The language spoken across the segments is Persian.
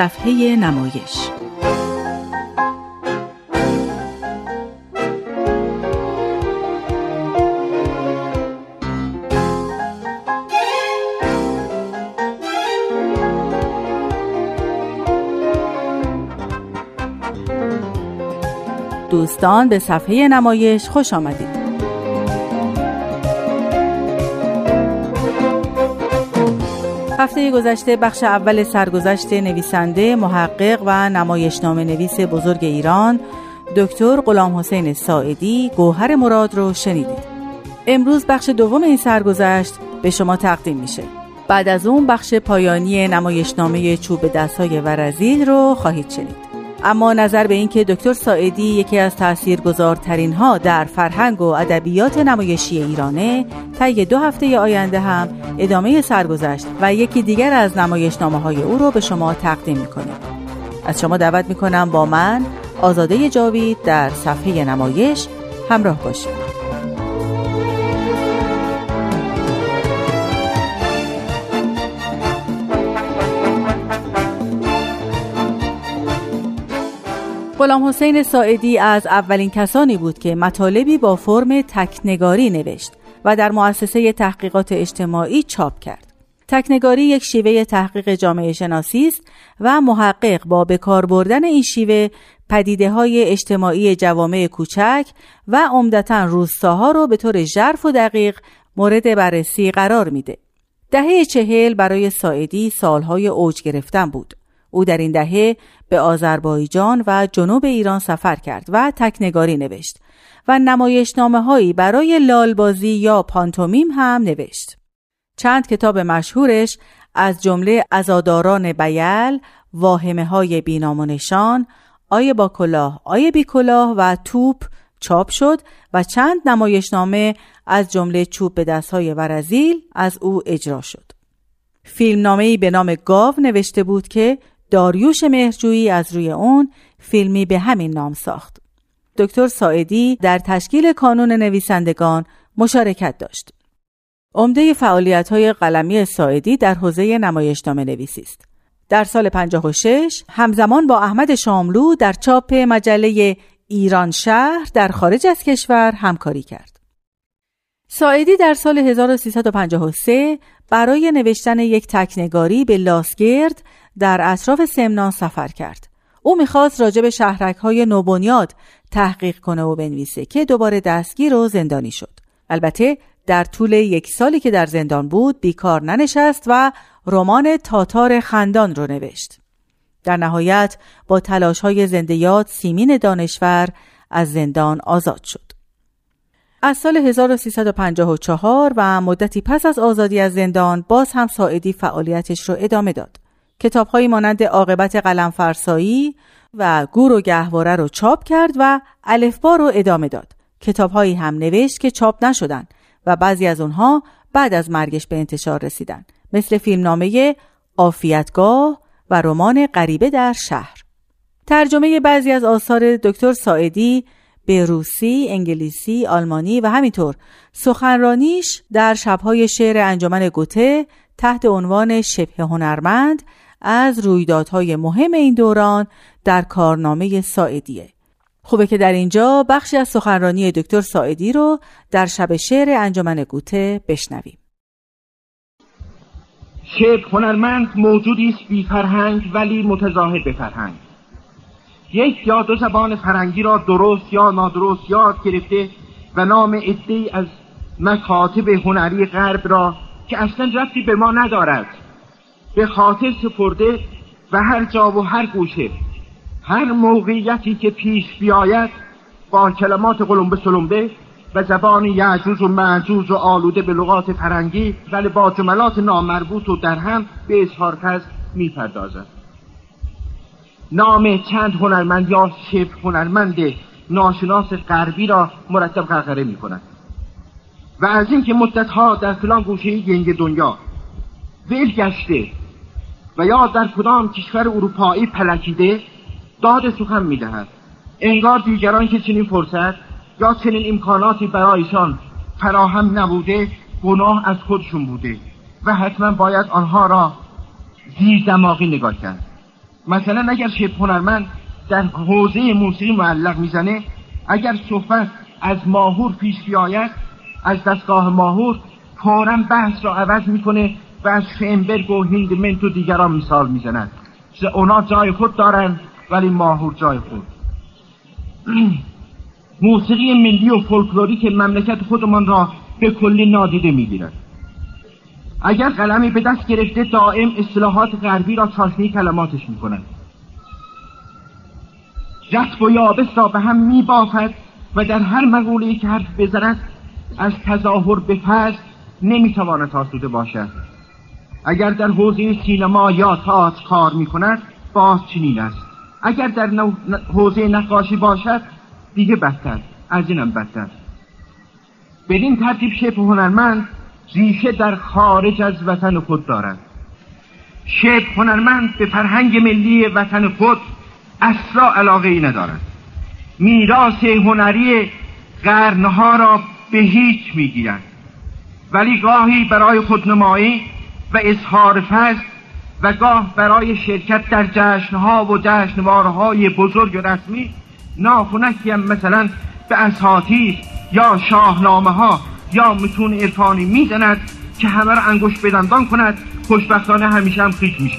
صفحه نمایش. دوستان به صفحه نمایش خوش آمدید. هفته گذشته بخش اول سرگذشت نویسنده، محقق و نمایشنامه نویس بزرگ ایران دکتر غلام حسین ساعدی گوهر مراد رو شنیدید. امروز بخش دوم این سرگذشت به شما تقدیم میشه. بعد از اون بخش پایانی نمایشنامه چوب دستای ورزیل رو خواهید شنید. اما نظر به اینکه دکتر ساعدی یکی از تاثیرگذارترین ها در فرهنگ و ادبیات نمایشی ایرانه طی دو هفته آینده هم ادامه سرگذشت و یکی دیگر از نمایشنامه های او رو به شما تقدیم می‌کنیم از شما دعوت می‌کنم با من آزاده جاوید در صفحه نمایش همراه باشید. غلام حسین ساعدی از اولین کسانی بود که مطالبی با فرم تکنگاری نوشت و در مؤسسه تحقیقات اجتماعی چاپ کرد. تکنگاری یک شیوه تحقیق جامعه شناسی است و محقق با به بردن این شیوه پدیده های اجتماعی جوامع کوچک و عمدتا روستاها رو به طور ژرف و دقیق مورد بررسی قرار میده. دهه چهل برای ساعدی سالهای اوج گرفتن بود. او در این دهه به آذربایجان و جنوب ایران سفر کرد و تکنگاری نوشت و نمایشنامه هایی برای لالبازی یا پانتومیم هم نوشت. چند کتاب مشهورش از جمله عزاداران بیل، واهمه های بی‌نام‌ونشان، آی با کلاه، آی بی کلاه و توپ چاپ شد و چند نمایشنامه از جمله چوب به دست های ورزیل از او اجرا شد. فیلمنامه‌ای به نام گاو نوشته بود که داریوش مهرجویی از روی اون فیلمی به همین نام ساخت. دکتر ساعدی در تشکیل کانون نویسندگان مشارکت داشت. عمده فعالیت های قلمی ساعدی در حوزه نمایشنامه نویسی است. در سال 56 همزمان با احمد شاملو در چاپ مجله ایران شهر در خارج از کشور همکاری کرد. ساعدی در سال 1353 برای نوشتن یک تکنگاری به لاسگرد در اطراف سمنان سفر کرد. او می‌خواست راجع به شهرک های نوبنیاد تحقیق کنه و بنویسه که دوباره دستگیر و زندانی شد. البته در طول یک سالی که در زندان بود بیکار ننشست و رمان تاتار خندان رو نوشت. در نهایت با تلاش های زنده سیمین دانشور از زندان آزاد شد. از سال 1354 و مدتی پس از آزادی از زندان باز هم ساعدی فعالیتش رو ادامه داد. کتابهایی مانند عاقبت قلم فرسایی و گور و گهواره رو چاپ کرد و الفبا رو ادامه داد. کتابهایی هم نوشت که چاپ نشدن و بعضی از اونها بعد از مرگش به انتشار رسیدن مثل فیلمنامه آفیتگاه و رمان غریبه در شهر. ترجمه بعضی از آثار دکتر ساعدی به روسی، انگلیسی، آلمانی و همینطور سخنرانیش در شبهای شعر انجمن گوته تحت عنوان شبه هنرمند از رویدادهای مهم این دوران در کارنامه ساعدیه. خوبه که در اینجا بخشی از سخنرانی دکتر ساعدی رو در شب شعر انجمن گوته بشنویم. شعر هنرمند موجودی است بی فرهنگ ولی متظاهر به فرهنگ. یک یا دو زبان فرنگی را درست یا نادرست یاد گرفته و نام عدهای از مکاتب هنری غرب را که اصلا رفتی به ما ندارد. به خاطر سپرده و هر جا و هر گوشه. هر موقعیتی که پیش بیاید با کلمات قلمبه سلمبه و زبان یعجوز و معجوز و آلوده به لغات فرنگی ولی با جملات نامربوط و در هم به اظهار می می‌پردازد. نام چند هنرمند یا شبه هنرمند ناشناس غربی را مرتب غرغره می کند و از اینکه مدتها در فلان گوشه ینگ دنیا ول گشته و یا در کدام کشور اروپایی پلکیده داد سخن می‌دهد. انگار دیگران که چنین فرصت یا چنین امکاناتی برایشان فراهم نبوده گناه از خودشون بوده و حتما باید آنها را زیر دماغی نگاه کرد. مثلا اگر شبه هنرمند در حوزه موسیقی معلق می‌زنه اگر صحبت از ماهور پیش بیاید از دستگاه ماهور فورا بحث را عوض می‌کنه و از فنبرگ و هیندمنت و دیگران مثال می‌زنند. اونا جای خود دارند ولی ماهور جای خود. موسیقی ملی و فولکلوریک مملکت خودمان را به کلی نادیده می‌گیرد. اگر قلمی به دست گرفته دائم اصلاحات غربی را چاشنی کلماتش می‌کند. جسب و یابس را به هم میبافد و در هر مقوله که حرف بزند از تظاهر به فرض نمی‌تواند آسوده باشد. اگر در حوزه سینما یا تئاتر کار می‌کند باز چنین است. اگر در حوزه نقاشی باشد دیگه بدتر. از اینم بدتر. بدین ترتیب شبه هنرمند ریشه در خارج از وطن خود دارد. شبه هنرمند به فرهنگ ملی وطن خود اصلا علاقه ای ندارد. میراث هنری قرنها را به هیچ می‌گیرد. ولی گاهی برای خودنمایی و اظهار فضل و گاه برای شرکت در جشنها و جشنوارهای بزرگ و رسمی ناخونکی هم مثلا به اساتیر یا شاهنامه ها یا متون عرفانی می‌زند که همه را انگشت بدندان کند خوشبختانه همیشه هم خیش می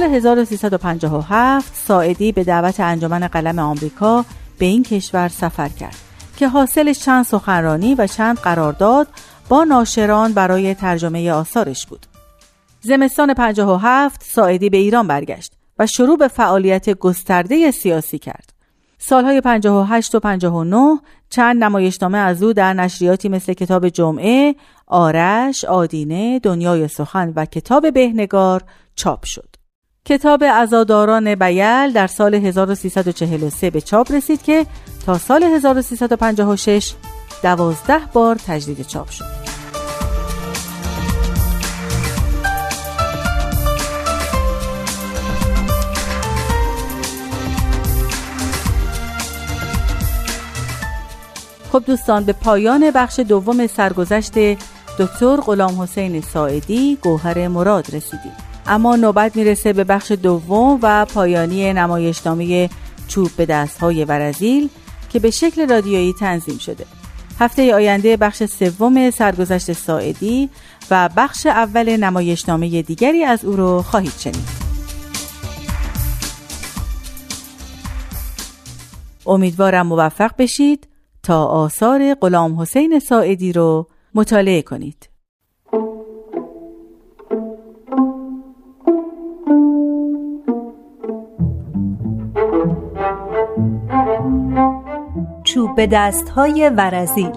سال 1357 ساعدی به دعوت انجمن قلم آمریکا به این کشور سفر کرد که حاصلش چند سخنرانی و چند قرارداد با ناشران برای ترجمه آثارش بود. زمستان 57 ساعدی به ایران برگشت و شروع به فعالیت گسترده سیاسی کرد. سالهای 58 و 59 چند نمایشنامه از او در نشریاتی مثل کتاب جمعه، آرش، آدینه، دنیای سخن و کتاب بهنگار چاپ شد. کتاب ازاداران بیل در سال 1343 به چاپ رسید که تا سال 1356 دوازده بار تجدید چاپ شد. خب دوستان به پایان بخش دوم سرگذشت دکتر غلام حسین ساعدی گوهر مراد رسیدیم. اما نوبت می‌رسه به بخش دوم و پایانی نمایشنامه چوب به دست های ورزیل که به شکل رادیویی تنظیم شده. هفته آینده بخش سوم سرگذشت ساعدی و بخش اول نمایشنامه دیگری از او رو خواهید شنید. امیدوارم موفق بشید تا آثار غلام حسین ساعدی رو مطالعه کنید. چوب به دست های ورزیل.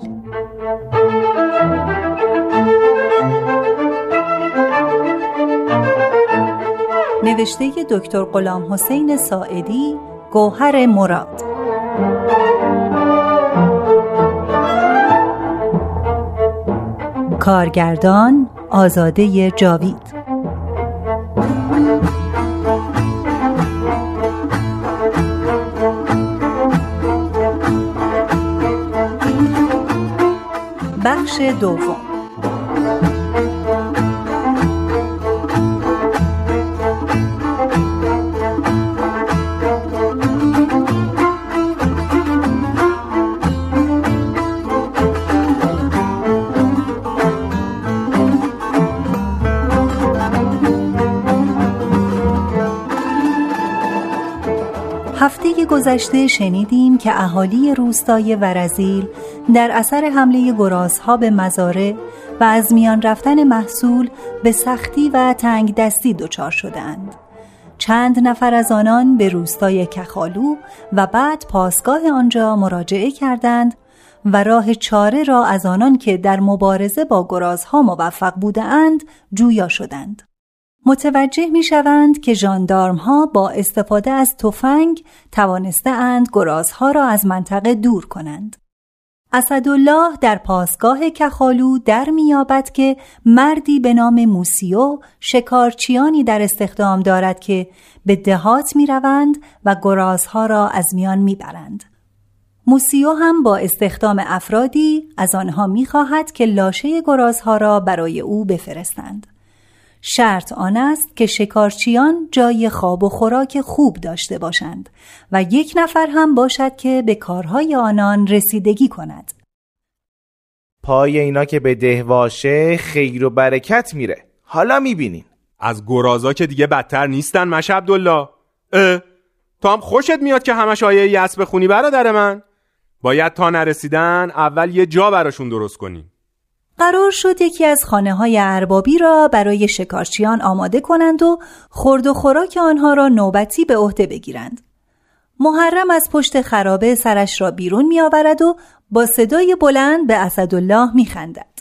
نوشته دکتر غلام حسین ساعدی گوهر مراد. کارگردان آزاده جاوید. بخش دوم گذشته شنیدیم که اهالی روستای ورزیل در اثر حمله گرازها به مزاره و از میان رفتن محصول به سختی و تنگ دستی دچار شدند. چند نفر از آنان به روستای کخالو و بعد پاسگاه آنجا مراجعه کردند و راه چاره را از آنان که در مبارزه با گرازها موفق بودند جویا شدند. متوجه می شوند که جاندارم ها با استفاده از تفنگ توانسته اند گرازها را از منطقه دور کنند. اسدالله در پاسگاه کخالو در میابد که مردی به نام موسیو شکارچیانی در استخدام دارد که به دهات می‌روند و گرازها را از میان می‌برند. موسیو هم با استخدام افرادی از آنها می‌خواهد که لاشه گرازها را برای او بفرستند. شرط آن است که شکارچیان جای خواب و خوراک خوب داشته باشند و یک نفر هم باشد که به کارهای آنان رسیدگی کند. پای اینا که به دهواشه خیر و برکت میره. حالا می‌بینین. از گرازا که دیگه بدتر نیستن مش عبدالله. اه تو هم خوشت میاد که همش آیه یس بخونی برادر من؟ باید تا نرسیدن اول یه جا براشون درست کنیم. قرار شد یکی از خانه های اربابی را برای شکارچیان آماده کنند و خورد و خوراک آنها را نوبتی به عهده بگیرند. محرم از پشت خرابه سرش را بیرون می آورد و با صدای بلند به اسدالله می خندد.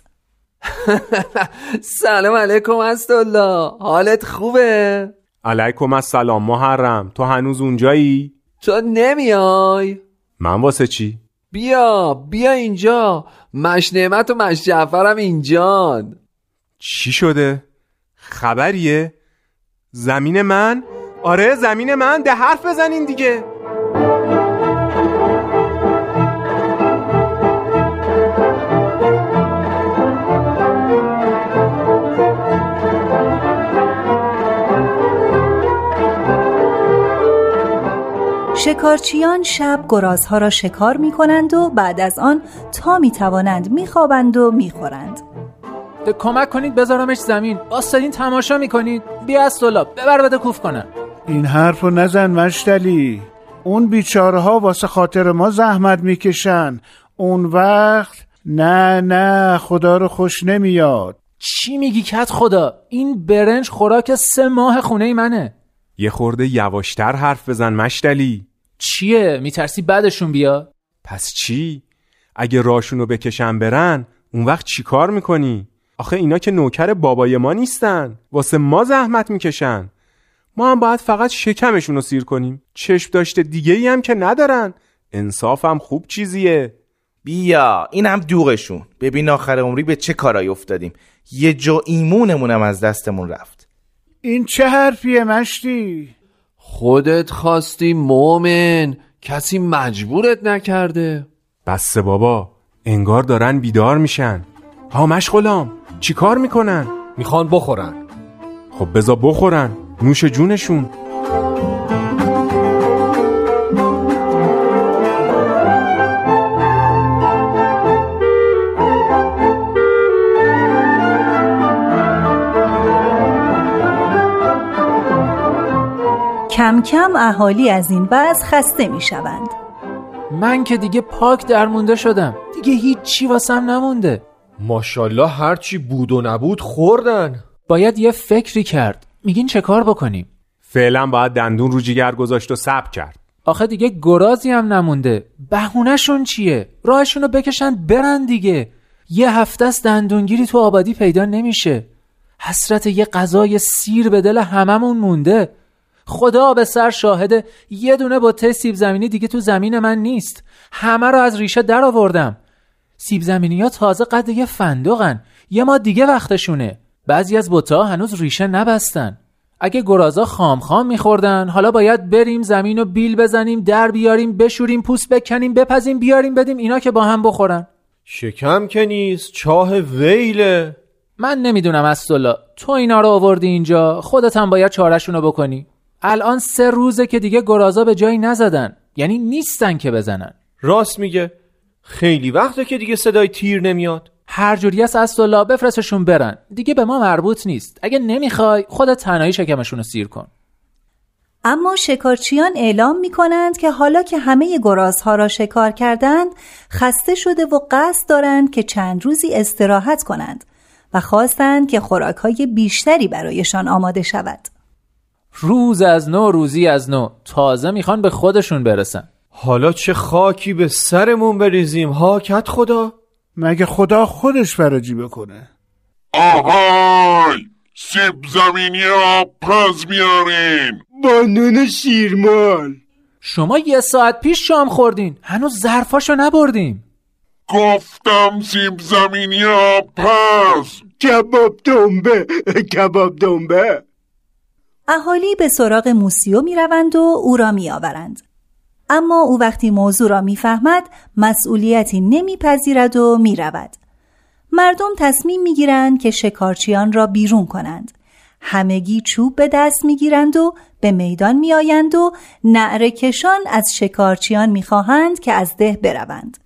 سلام علیکم اسدالله حالت خوبه؟ علیکم السلام محرم تو هنوز اونجایی؟ تو نمیای؟ من واسه چی؟ بیا بیا اینجا مش نعمت و مش جعفرم اینجان چی شده؟ خبریه؟ زمین من؟ آره زمین من ده حرف بزنین دیگه شکارچیان شب گرازها را شکار می کنند و بعد از آن تا می توانند می خوابند و می خورند. کمک کنید بذارمش زمین. آستادین تماشا می‌کنید. بیا از دلاب ببر بده کوف کنم این حرف رو نزن مشتلی. اون بیچاره ها واسه خاطر ما زحمت می‌کشن. اون وقت نه نه خدا رو خوش نمیاد. چی میگی کت خدا؟ این برنج خوراک سه ماه خونه منه. یه خورده یواشتر حرف بزن مشتلی. چیه؟ میترسی بعدشون بیا؟ پس چی؟ اگه راشونو بکشن برن اون وقت چی کار می‌کنی؟ آخه اینا که نوکر بابای ما نیستن. واسه ما زحمت می‌کشن. ما هم باید فقط شکمشون رو سیر کنیم. چشم داشته دیگه ای هم که ندارن. انصاف هم خوب چیزیه. بیا این هم دوغشون ببین آخر عمری به چه کارایی افتادیم. یه جا ایمونمونم از دستمون رفت. این چه حرفیه مشتی؟ خودت خواستی مومن. کسی مجبورت نکرده. بس بابا انگار دارن بیدار میشن. ها مش غلام چی کار می‌کنن؟ می‌خوان بخورن. خب بزا بخورن نوش جونشون. کم کم اهالی از این وضع خسته می شوند. من که دیگه پاک درمونده شدم. دیگه هیچی واسم نمونده. ماشالله هرچی بود و نبود خوردن. باید یه فکری کرد. میگین چه کار بکنیم؟ فعلا باید دندون رو جیگر گذاشت و صبر کرد. آخه دیگه گرازی هم نمونده. بهونهشون چیه؟ راهشون بکشن برن دیگه. یه هفته است دندونگیری تو آبادی پیدا نمیشه. حسرت یه غذای سیر به دل هممون مونده. خدا به سر شاهده. یه دونه بته سیب زمینی دیگه تو زمین من نیست. همه رو از ریشه در آوردم. سیب زمینی ها تازه قد یه فندقن. یه ما دیگه وقتشونه. بعضی از بوتا هنوز ریشه نبستن. اگه گرازا خام خام میخوردن حالا باید بریم زمین و بیل بزنیم در بیاریم بشوریم پوست بکنیم بپزیم بیاریم بدیم اینا که با هم بخورن. شکم که نیست چاه ویله. من نمی‌دونم اصلا تو اینا رو آوردی اینجا خودت هم باید چارشونو بکنی. الان سه روزه که دیگه گرازا به جایی نزدن. یعنی نیستن که بزنن. راست میگه. خیلی وقته که دیگه صدای تیر نمیاد. هر جوری از اسدالله بفرستشون برن. دیگه به ما مربوط نیست. اگه نمی‌خوای خودت تنهایی شکمشون رو سیر کن. اما شکارچیان اعلام می کنند که حالا که همه گرازها را شکار کردند خسته شده و قصد دارند که چند روزی استراحت کنند و خواستند که خوراکهای بیشتری برایشان آماده شود. روز از نو روزی از نو. تازه می‌خوان به خودشون برسن. حالا چه خاکی به سرمون بریزیم هاکت خدا؟ مگه خدا خودش فراجی بکنه؟ آهای! سیب زمینی آب پز بیارین! با نون شیرمال. شما یه ساعت پیش شام خوردین. هنوز ظرفاشو نبردیم. گفتم سیب زمینی ها پس کباب دنبه کباب دنبه. اهالی به سراغ موسیو می روند و او را می آورند. اما او وقتی موضوع را می‌فهمد مسئولیتی نمیپذیرد و می رود. مردم تصمیم می گیرند که شکارچیان را بیرون کنند. همگی چوب به دست می گیرند و به میدان می آیند و نعره کشان از شکارچیان می خواهند که از ده بروند.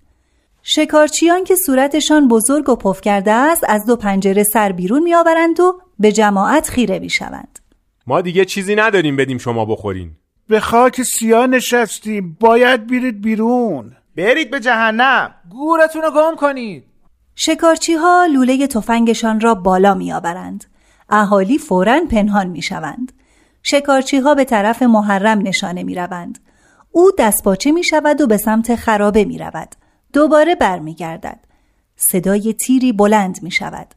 شکارچیان که صورتشان بزرگ و پف کرده است از دو پنجره سر بیرون می آورند و به جماعت خیره می شوند. ما دیگه چیزی نداریم بدیم شما بخورین به خاک سیاه نشستیم باید بیرید بیرون برید به جهنم گورتون رو گم کنید شکارچی ها لوله تفنگشان را بالا می آورند. اهالی فورا پنهان می شوند. شکارچی ها به طرف محرم نشانه می روند. او دستپاچه می شود و به سمت خرابه می رود. دوباره بر می گردد. صدای تیری بلند می شود.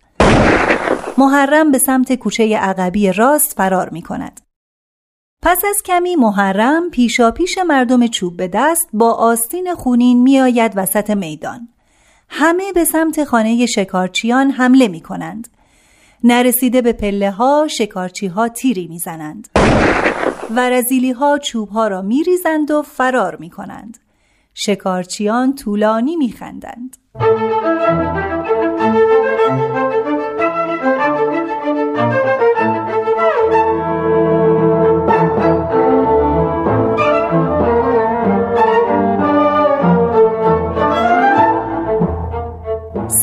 محرم به سمت کوچه عقبی راست فرار می کند. پس از کمی محرم پیشا پیش مردم چوب به دست با آستین خونین می آید وسط میدان. همه به سمت خانه شکارچیان حمله می کنند. نرسیده به پله ها شکارچی ها تیری می زنند. ورزیلی ها چوب ها را می ریزند و فرار می کنند. شکارچیان طولانی می خندند.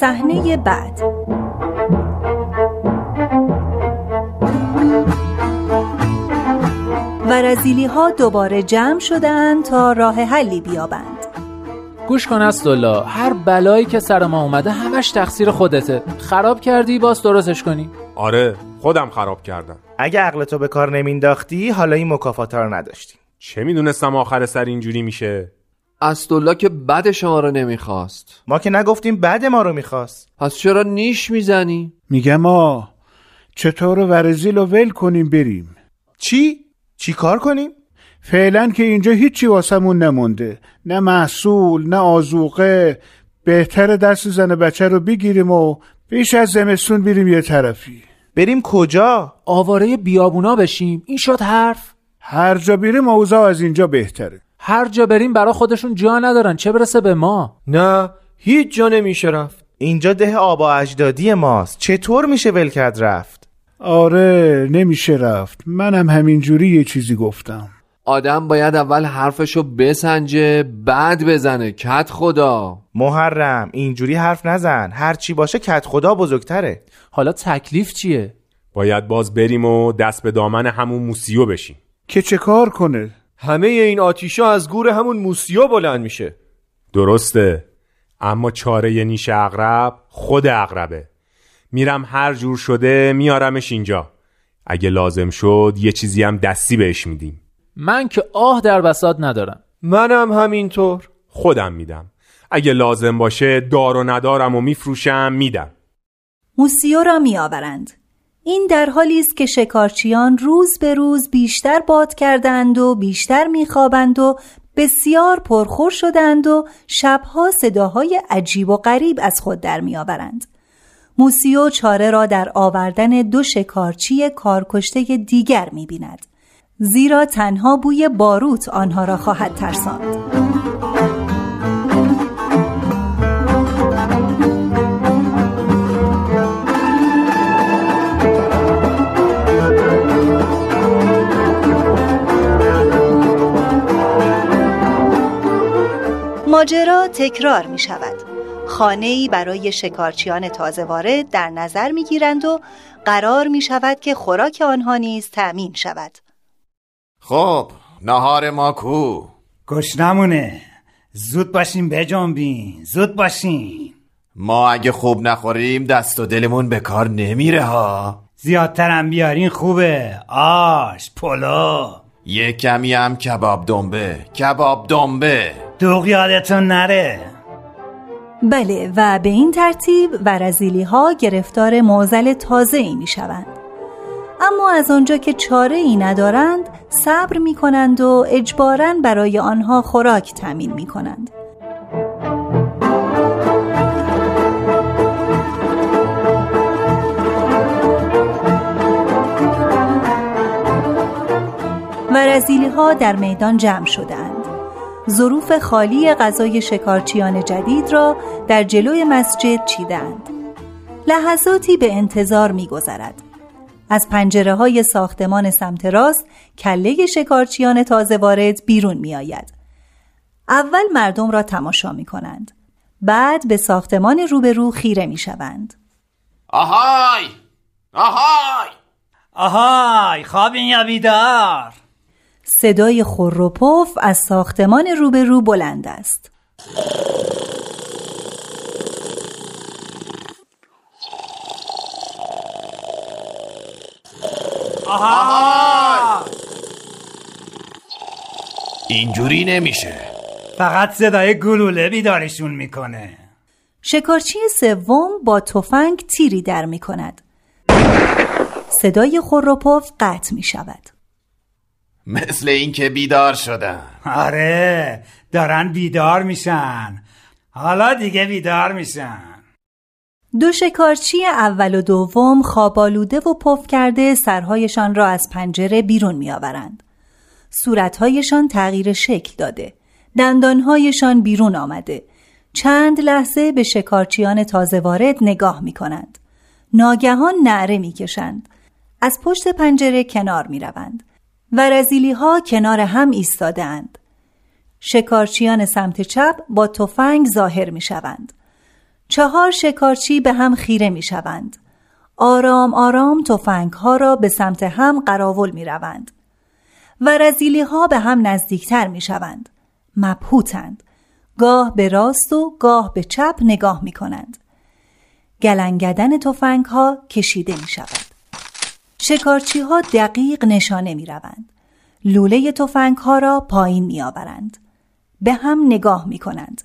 صحنه بعد. ورزیلی ها دوباره جمع شدند تا راه حلی بیابند. گوش کن استولا هر بلایی که سر ما اومده همش تقصیر خودته. خراب کردی باز درستش کنی. آره خودم خراب کردم. اگه عقلتو به کار نمینداختی حالا این مکافات رو نداشتی چه می‌دونستم آخر سر اینجوری میشه؟ استولا که بد شما رو نمی‌خواست. ما که نگفتیم بعد ما رو می‌خواست. پس چرا نیش می‌زنی؟ میگم ما چطور ورزیل رو ول کنیم بریم. چی؟ چی کار کنیم؟ فعلا که اینجا هیچی واسمون نمونده. نه محصول نه آزوقه بهتر دست زن بچه رو بگیریم و بیش از زمستون بریم یه طرفی. بریم کجا؟ آواره بیابونا بشیم. این شد حرف؟ هر جا بریم اوضاع از اینجا بهتره. هر جا بریم برا خودشون جا ندارن. چه برسه به ما؟ نه هیچ جا نمیشه رفت اینجا ده آبا اجدادی ماست. چطور میشه ول کرد رفت؟ آره نمیشه رفت منم همینجوری یه چیزی گفتم. آدم باید اول حرفشو بسنجه بعد بزنه. کت خدا. محرم اینجوری حرف نزن. هر چی باشه کت خدا بزرگتره. حالا تکلیف چیه؟ باید باز بریم و دست به دامن همون موسیو بشیم. که چه کار کنه؟ همه این آتیشا از گور همون موسیو بلند میشه. درسته. اما چاره نیش اغرب خود اغربه میرم هر جور شده میارمش اینجا. اگه لازم شد یه چیزی هم دستی بهش میدیم. من که آه در بساط ندارم. منم همینطور. خودم میدم. اگه لازم باشه دار و ندارم و میفروشم میدم. موسیو را می آورند. این در حالی است که شکارچیان روز به روز بیشتر باد کردند و بیشتر میخوابند و بسیار پرخور شدند و شبها صداهای عجیب و غریب از خود در میآورند. موسیو چاره را در آوردن دو شکارچی کارکشته دیگر می بیند. زیرا تنها بوی باروت آنها را خواهد ترساند. ماجرا تکرار می شود. خانه ای برای شکارچیان تازه وارد در نظر می گیرند و قرار می شود که خوراک آنها نیز تأمین شود. خب نهار ما کو؟ گشنمونه زود باشین بجنبین زود باشین ما اگه خوب نخوریم دست و دلمون به کار نمیره ها. زیادترم بیارین خوبه. آش پلو. یه کمی هم کباب دنبه کباب دنبه دوغ یادتون نره بله و به این ترتیب ورزیلی ها گرفتار موزل تازه ای می شوند. اما از آنجا که چاره ای ندارند صبر می کنند و اجبارا برای آنها خوراک تمین می کنند. ورزیلی ها در میدان جمع شدند ظروف خالی غذای شکارچیان جدید را در جلوی مسجد چیدند لحظاتی به انتظار میگذرد. از پنجره های ساختمان سمت راست کله شکارچیان تازه وارد بیرون می آید. اول مردم را تماشا می کنند. بعد به ساختمان روبرو خیره می شوند. آهای! آهای! آهای! خوابین یا بیدار! صدای خور و پف از ساختمان روبرو بلند است. آها اینجوری نمیشه فقط صدای گلوله بیدارشون می‌کنه شکارچی سوم با تفنگ تیری در می کند. صدای خور و پف قطع می شود. مثل اینکه بیدار شدن آره دارن بیدار میشن حالا دیگه بیدار میشن دو شکارچی اول و دوم خوابالوده و پف کرده سرهایشان را از پنجره بیرون می آورند. صورتهایشان تغییر شکل داده. دندانهایشان بیرون آمده. چند لحظه به شکارچیان تازه وارد نگاه می کنند. ناگهان نعره می کشند. از پشت پنجره کنار می روند. و رزیلی ها کنار هم ایستاده اند. شکارچیان سمت چپ با تفنگ ظاهر می شوند. چهار شکارچی به هم خیره می شوند. آرام آرام تفنگ ها را به سمت هم قراول می روند. و رزیلی ها به هم نزدیکتر می شوند. مبهوتند. گاه به راست و گاه به چپ نگاه می کنند. گلنگدن تفنگ ها کشیده می شود. شکارچی ها دقیق نشانه می روند. لوله تفنگ ها را پایین می آورند. به هم نگاه می کنند.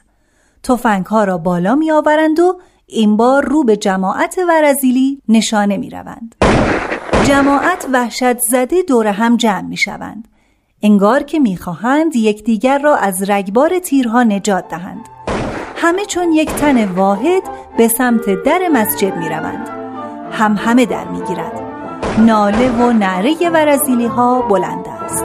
تفنگ ها را بالا می آورند و این بار رو به جماعت ورزیلی نشانه می روند. جماعت وحشت زده دور هم جمع می شوند. انگار که می خواهند یکدیگر را از رگبار تیرها نجات دهند. همه چون یک تن واحد به سمت در مسجد می روند. هم همه در می گیرد. ناله و نعره ورزیلی ها بلند است.